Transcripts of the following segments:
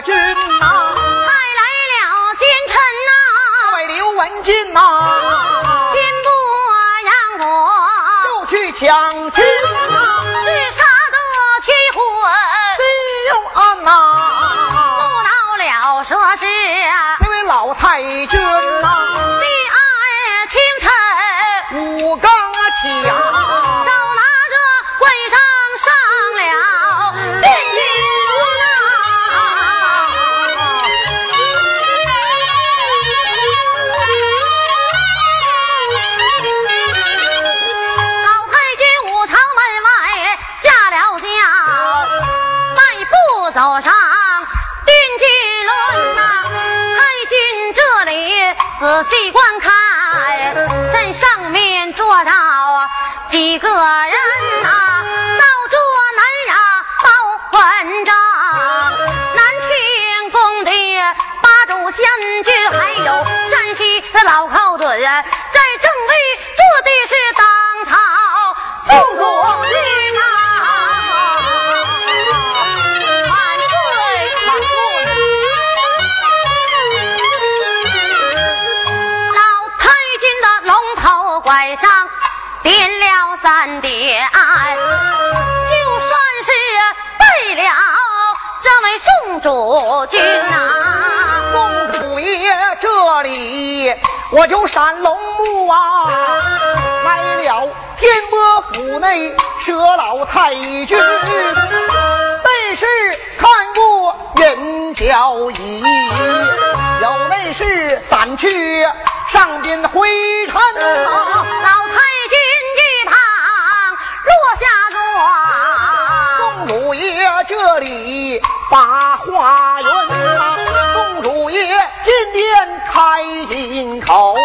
国君呐，派来了奸臣呐，外刘文静呐，天不让我，就去抢军呐，去杀得天昏，地又暗呐，不恼了说是这位老太君八主仙君，还有山西的老寇准，在正位坐的是当朝宋主君呐。万岁！老太君的龙头拐杖点了三点，就算是背了这位宋主君呐、这里我就闪龙目啊，来了天波府内佘老太君，内是看过眼角仪，有内是掸去上边灰尘啊。老太君一旁落下座，宋主爷这里把话圆啊，爷今天开金口，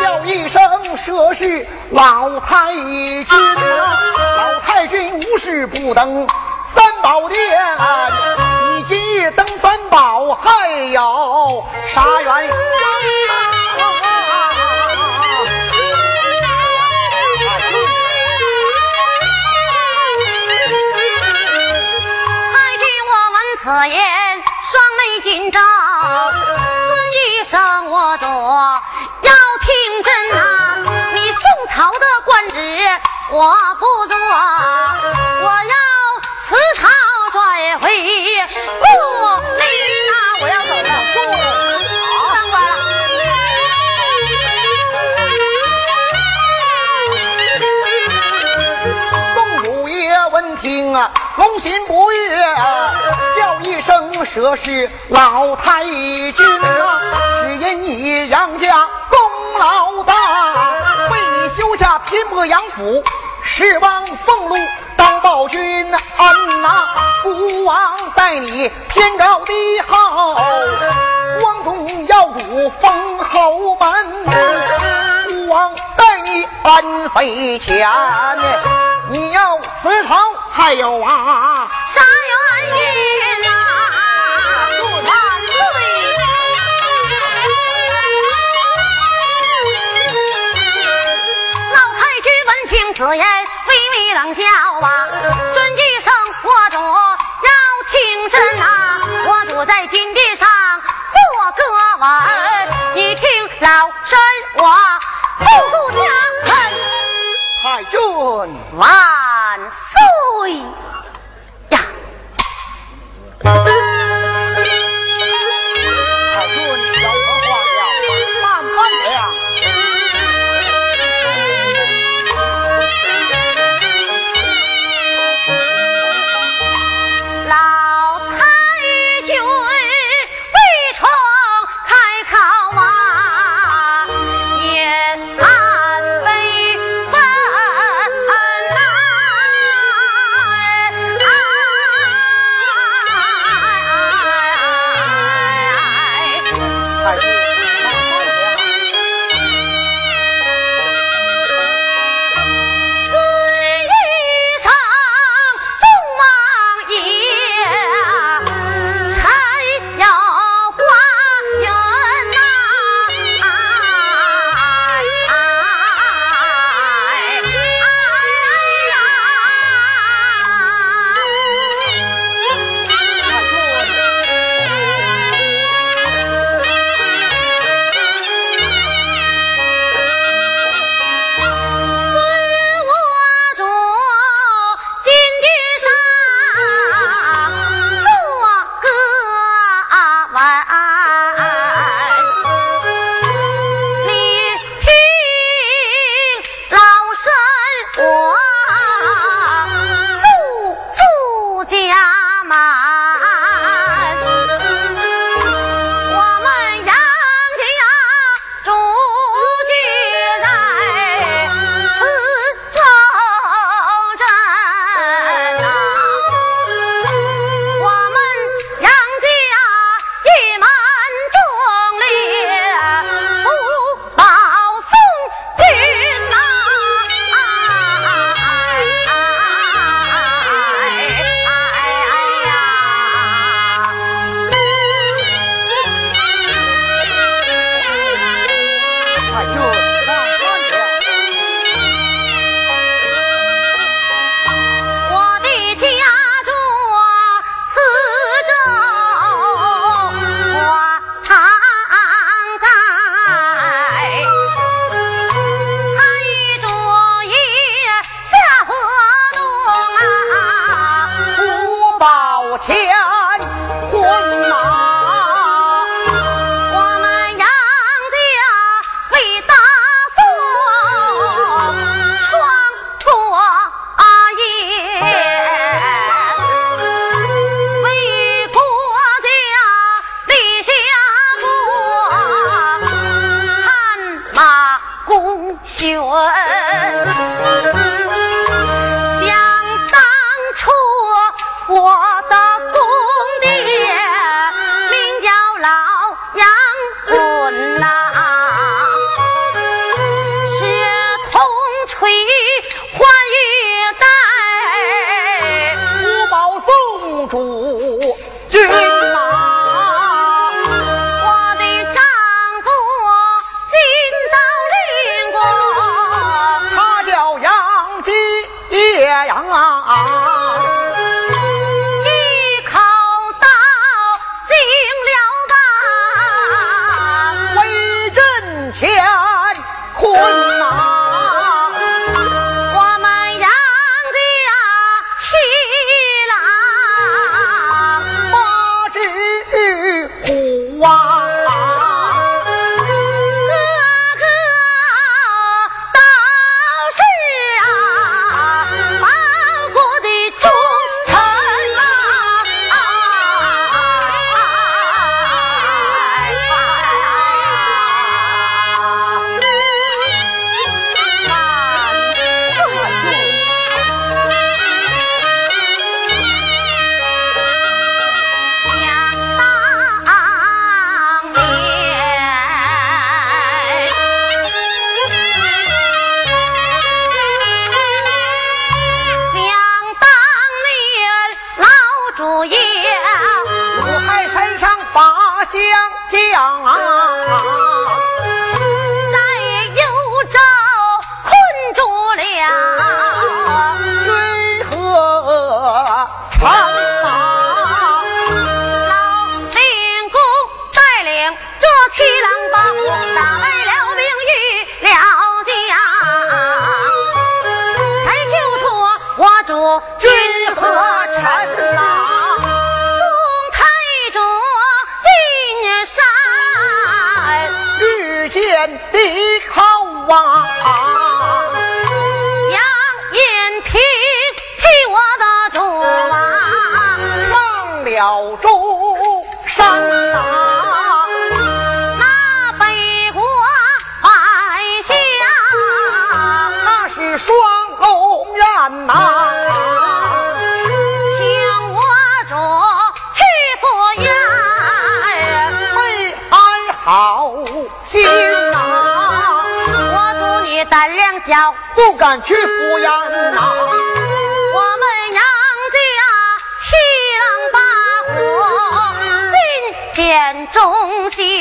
叫一声佘氏老太君，老太君无事不登三宝殿，你今日登三宝还有啥原因？太君，我闻此言官职我不做，我要辞朝转回故里呐、我要走了，当官了。宋主爷闻听啊，龙心不悦，叫一声佘氏老太君啊，只因你杨家功劳大，下拼搏杨府，是望俸禄当报君恩呐、孤王待你天高地厚，光宗耀祖封侯门。孤王待你恩匪浅，你要辞朝还有啊？君，小，不敢去抚养。我们杨家七郎八虎进县中心。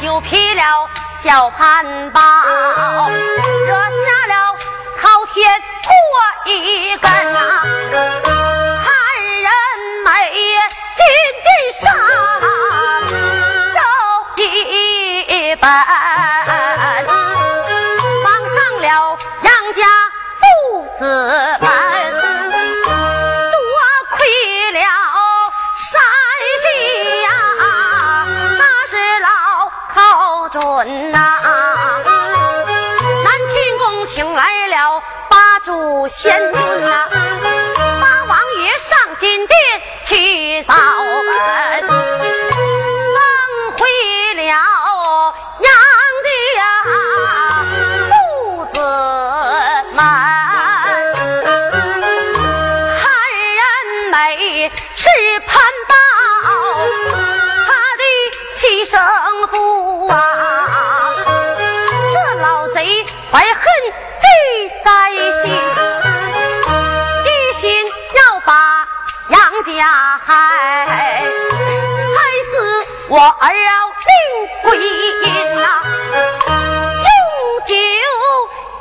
就劈了小潘豹，惹下了滔天祸一根啊，汉人美，金地上。仙子啊，八王爷上金殿去早。呀，嗨，还是我儿要领兵呐？用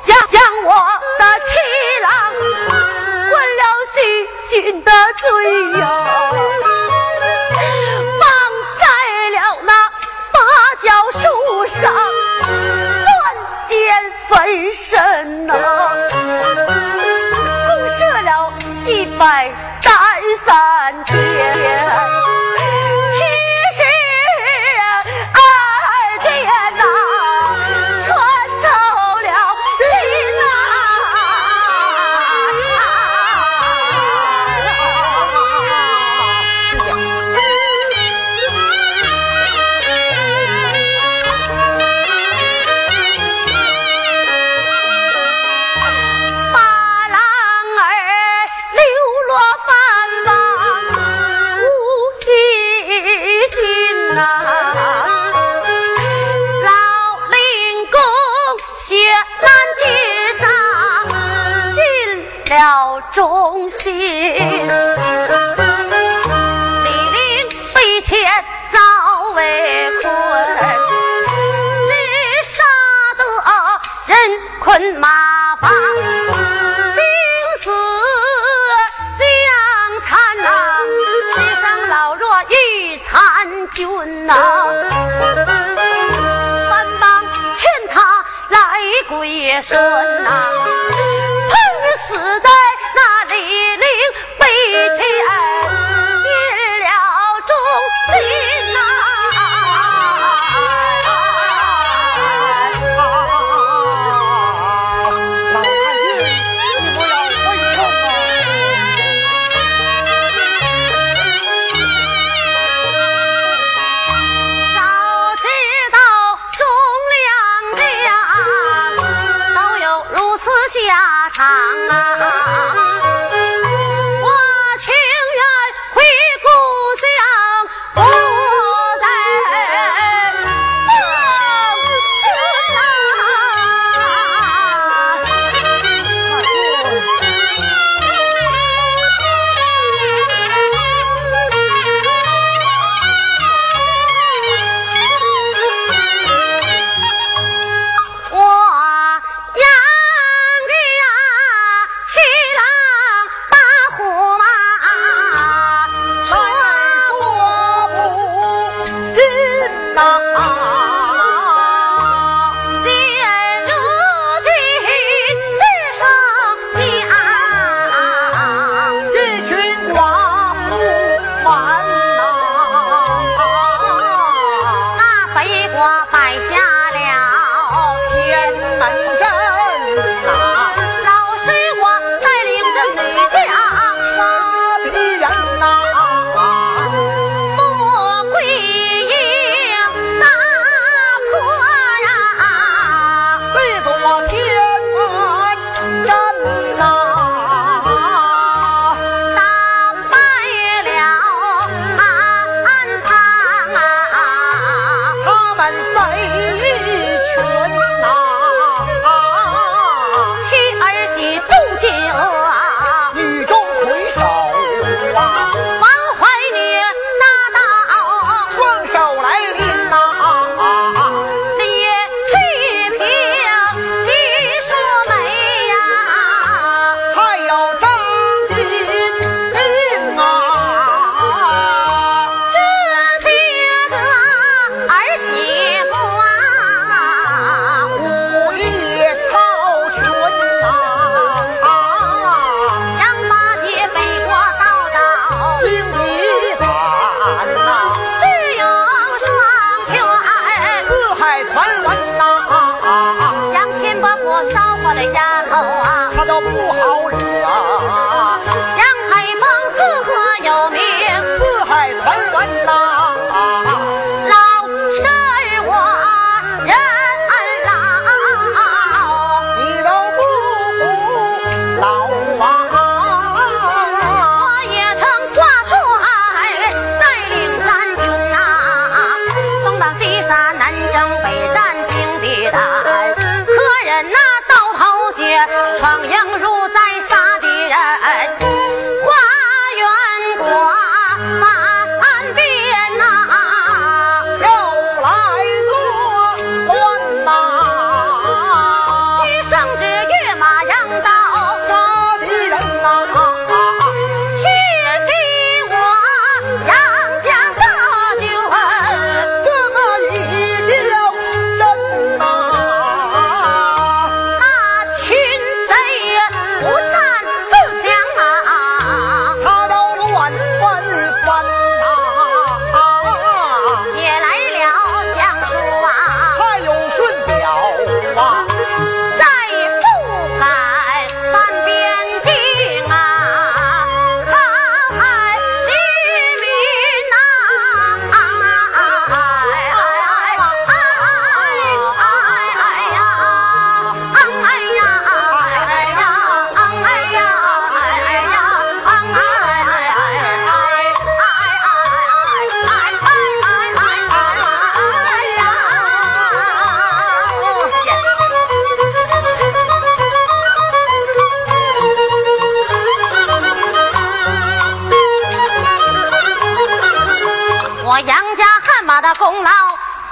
酒将我的气浪，灌了醺醺的醉哟，放在了那芭蕉树上，乱箭飞身呐，公了。一拜在三天孙呐、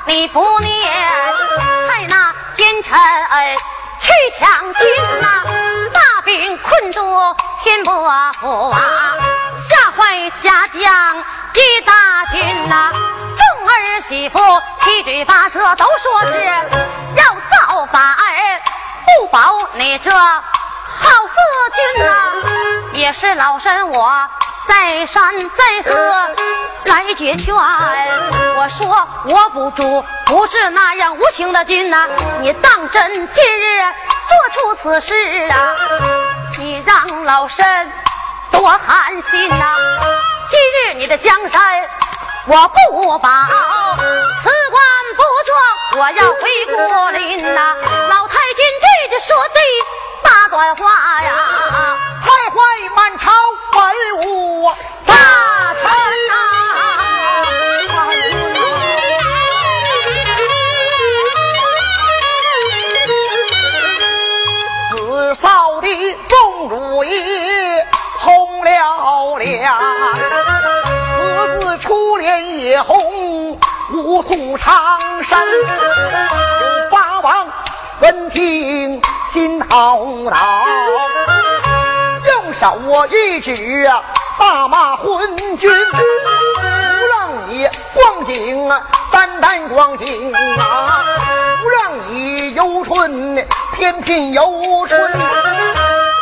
你不念，害那奸臣去抢亲呐，大兵困住天不服啊，吓坏家将一大群呐，众儿媳妇七嘴八舌都说是要造反，不保你这好四君呐，也是老身我。再三再四来决劝，我说我不住，不是那样无情的君呐！你当真今日做出此事啊？你让老身多寒心呐！今日你的江山我不保，此官不做，我要回故林呐！老太君这就说的大段话呀，徘徊满朝。为吾大臣呐，自少的宋如意红了脸，此子初恋也红，五祖长山有八王闻听心滔滔。我一指大骂昏君，不让你光景啊单单光景啊，不让你游春偏偏游春，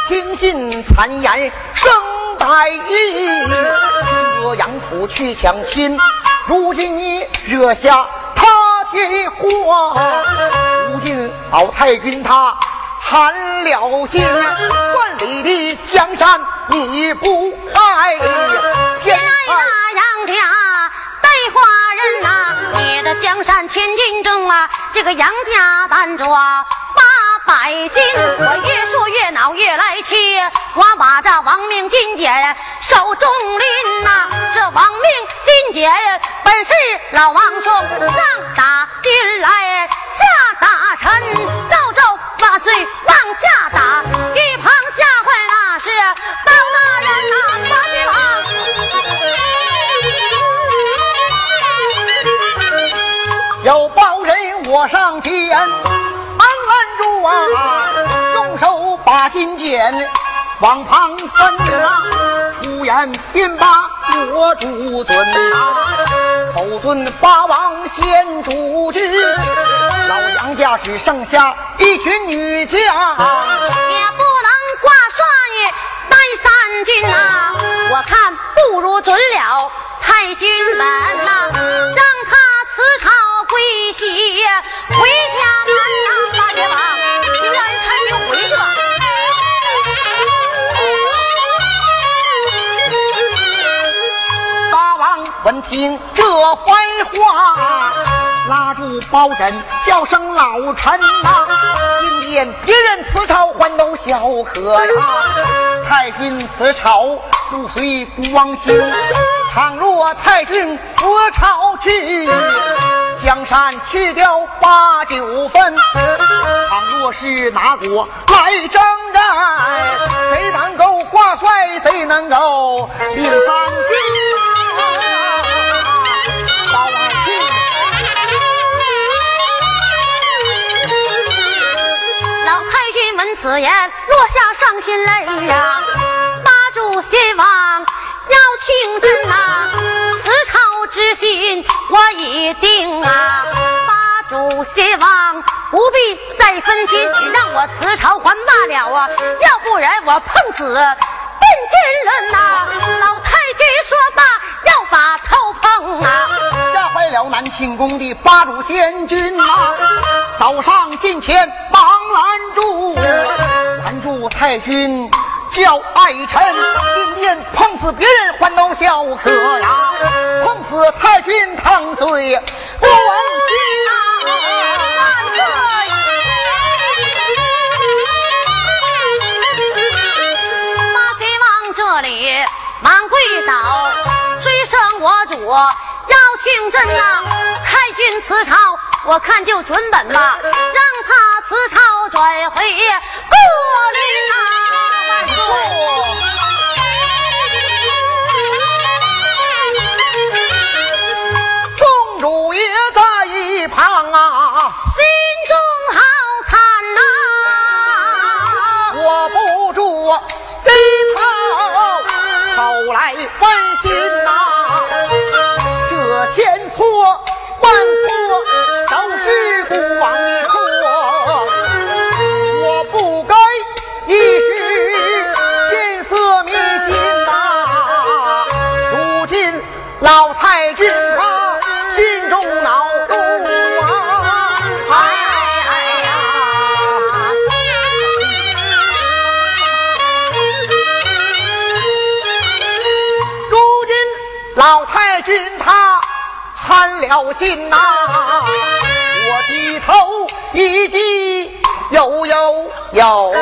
听信谗言生歹意，这杨府去抢亲，如今你惹下他的祸，如今老太君他。寒了心，万里的江山你不爱，偏爱那杨家带花人呐！你的江山千斤重啊，这个杨家单着八百斤。我越说越恼，越来气，我把这亡命金简手中拎呐！这亡命金简本是老王说上打进来，下打臣，照照。打碎往下打，一旁吓坏那是包大人呐，八戒王。有包人我上前安按住啊，用手把金剪往旁分啊，出言便把我主尊啊，口尊八王先主君。老杨家只剩下一群女将，也不能挂帅带三军呐。我看不如准了太君们呐，让他辞朝归西回家门呐。八戒王，就让太君回去吧。闻听这坏话。拉住包拯，叫声老臣呐！今天别人辞朝还都小可呀，太君辞朝不随孤王心。倘若太君辞朝去，江山去掉八九分。倘若是拿国来征战，谁能够挂帅？谁能够领三军？此言落下伤心泪呀！八主先王要听真呐，辞朝之心我已定啊！八主先王不必再分心，让我辞朝还罢了啊！要不然我碰死奔金人呐！老太君说罢要把头碰啊！吓坏了南庆宫的八路仙君啊！早上进前忙拦住。拦住太君叫爱臣，今天碰死别人还都笑可呀，碰死太君堂罪不闻君啊！万岁！马西王这里忙跪倒，追声我主真呐，太君辞朝，我看就准本了，让他辞朝转回各里啊。公主爷在一旁啊，心中好惨呐，我不住低头，好来问心。万错寒了心呐、我低头一记有有有啊，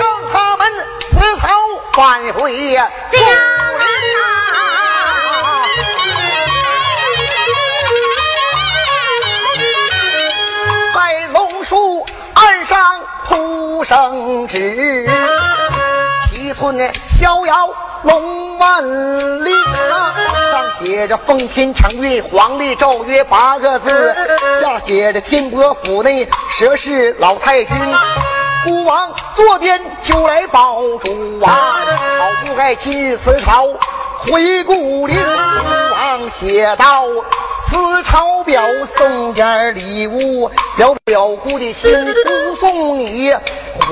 让他们死头返回呀家人呐、在龙树岸上铺圣旨，七寸逍遥龙万里啊，上写着“奉天承运，皇帝诏曰”八个字，下写着“天伯府内佘氏老太君”。孤王坐殿就来保主啊，好不该今日辞朝回故里。孤王写道。辞朝表送点礼物，表表姑的心，不送你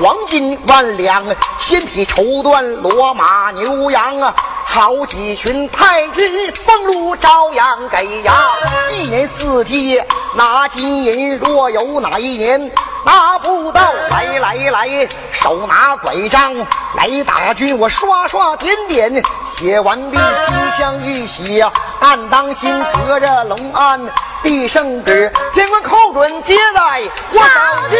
黄金万两，千匹绸缎，骡马牛羊啊，好几群太君俸禄朝阳给呀。一年四季拿金银，若有哪一年拿不到，来来来，手拿拐杖来打军，我刷刷点点写完毕，金香玉玺，暗当心隔着龙安地圣旨，天官寇准接在我少手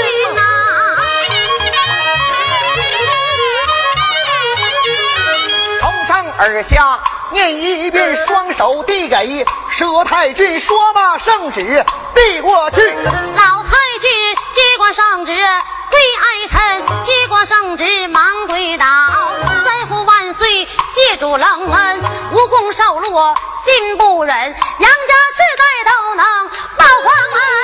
而下念一遍，双手递给佘太君，说罢圣旨递过去。老太君接过圣旨，跪爱臣接过圣旨，忙跪倒。三呼万岁，谢主隆恩，无功受禄，心不忍，杨家世代都能报皇恩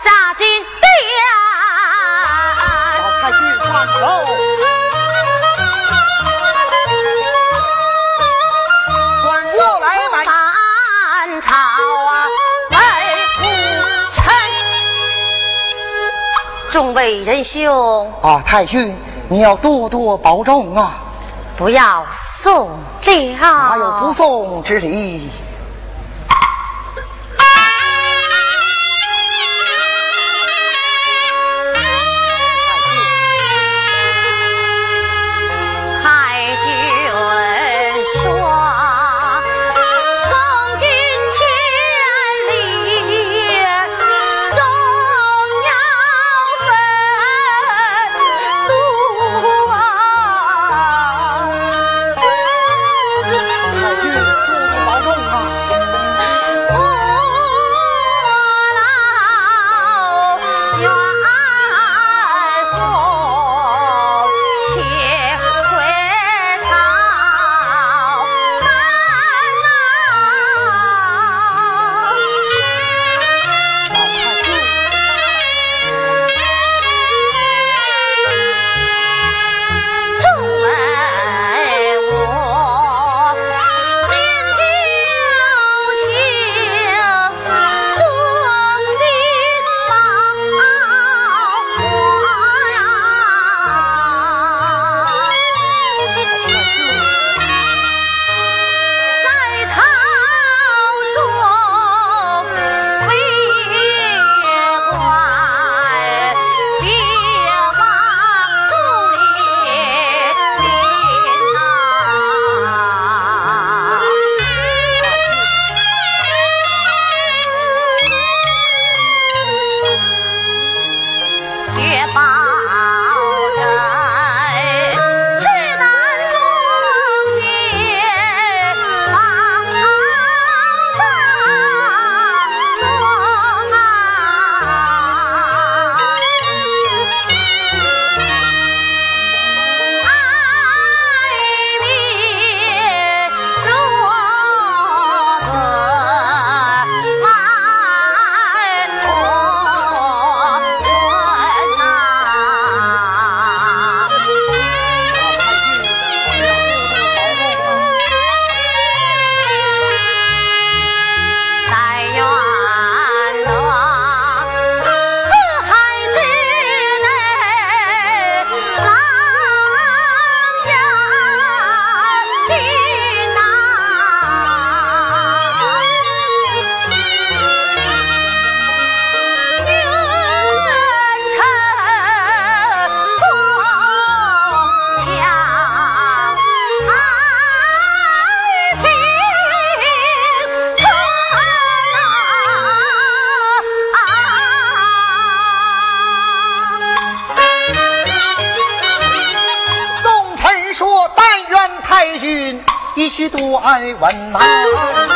走下金殿。老太君看喽，转过来买满朝啊，为父臣。众位仁兄，啊，太君你要多多保重啊，不要送了。哪有不送之理？文呐。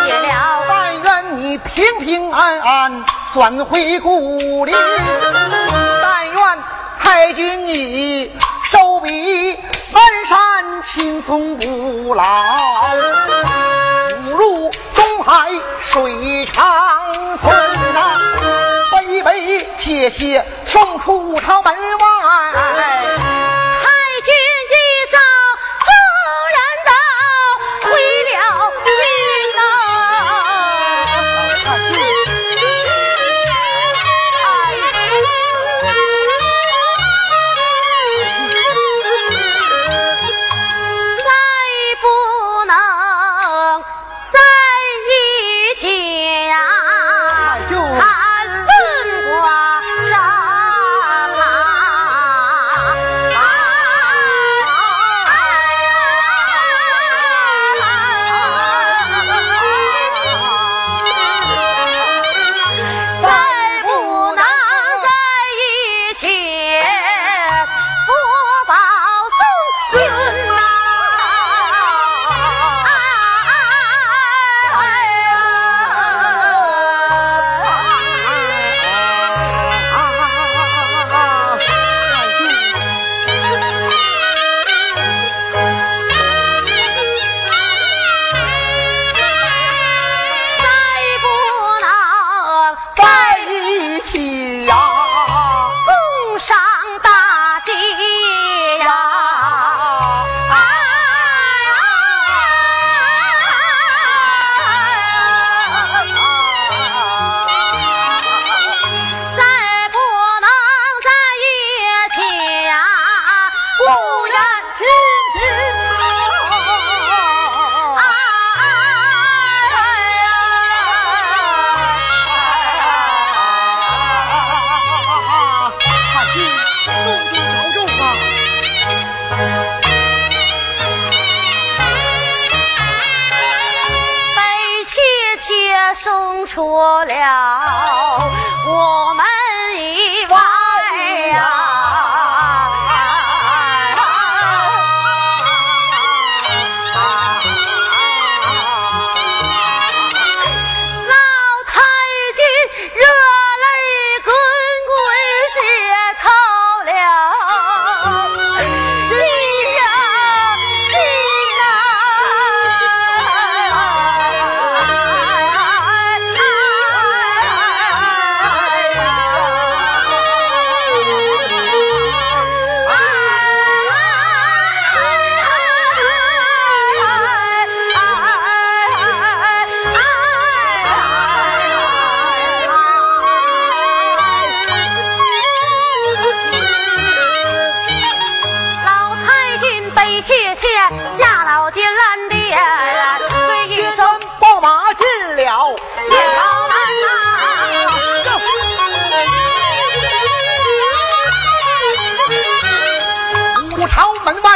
谢了。但愿你平平安安转回故里。但愿太君你寿比南山青葱不老。不入东海水长存呐。杯杯切切送出朝门外。Two. 殿下，老金銮殿，这一身布马进了五朝门呐。五朝门外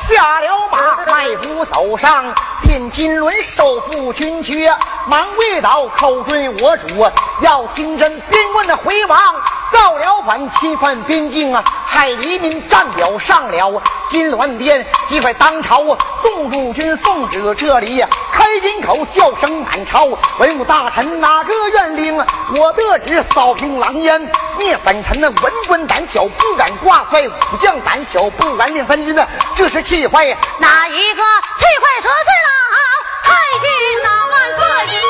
下了马，迈步走上，见金轮受副军缺，忙跪倒叩对我，主要金针边问那回王。造了反，侵犯边境啊，害黎民，战表上了金銮殿，击败当朝啊宋主军奉旨这里开金口，叫声满朝文武大臣哪个愿领？我得旨扫平狼烟，灭粉尘。那文官胆小不敢挂帅，武将胆小不敢领分军呢。这是气坏哪一个？气坏说是老太君呐，万岁！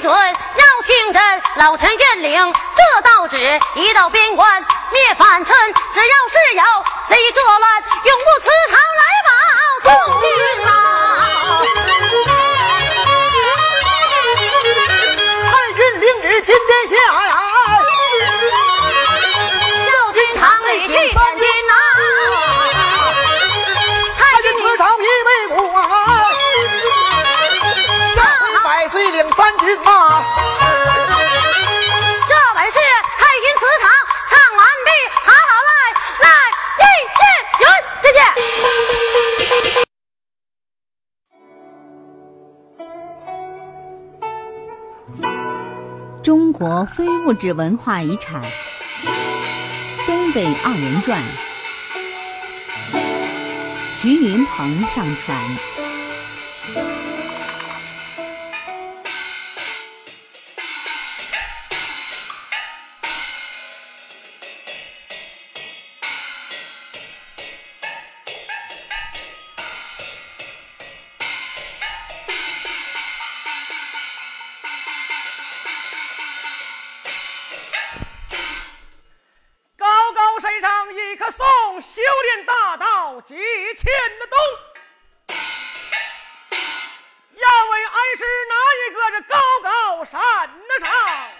准，要听真，老臣愿领这道旨，一到边关灭反臣，只要是有贼作乱，永不辞朝来报宋军呐。国非物质文化遗产。东北二人转。徐云鹏上传山那上。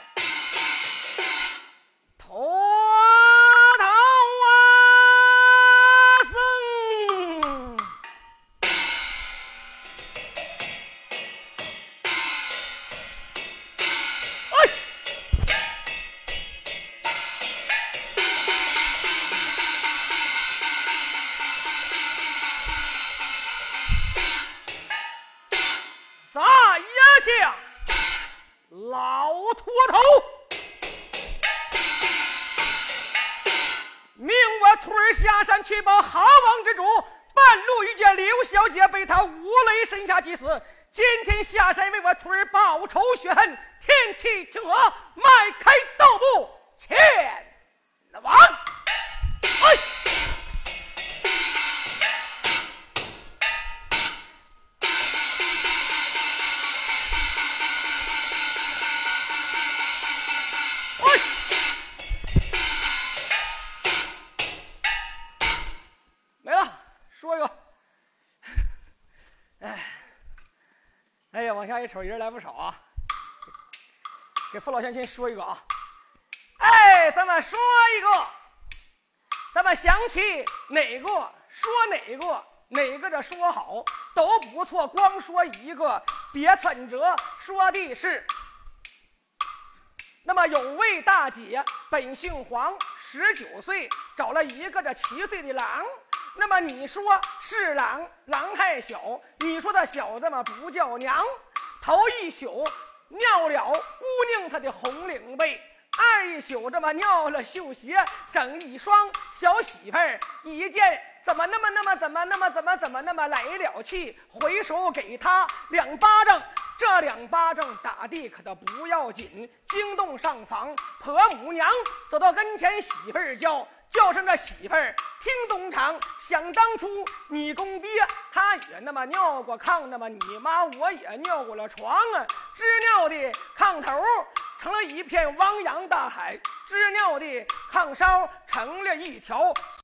哎，哎呀，往下一瞅人来不少啊，给父老乡亲说一个啊，哎，咱们说一个，咱们想起哪个说哪个，哪个这说好都不错，光说一个，别存折说的是。那么有位大姐，本姓黄，十九岁，找了一个这七岁的郎。那么你说是郎，郎还小，你说的小子嘛不叫娘。头一宿尿了姑娘她的红领被，二一宿这么尿了绣鞋，整一双小媳妇儿一见怎么那么那么怎么那么怎么怎么那么来了气，回手给他两巴掌，这两巴掌打的可倒不要紧，惊动上房婆母娘，走到跟前媳妇儿叫。叫声这媳妇儿听东厂，想当初你公爹他也那么尿过炕，那么你妈我也尿过了床啊，织尿的炕头成了一片汪洋大海，织尿的炕梢成了一条。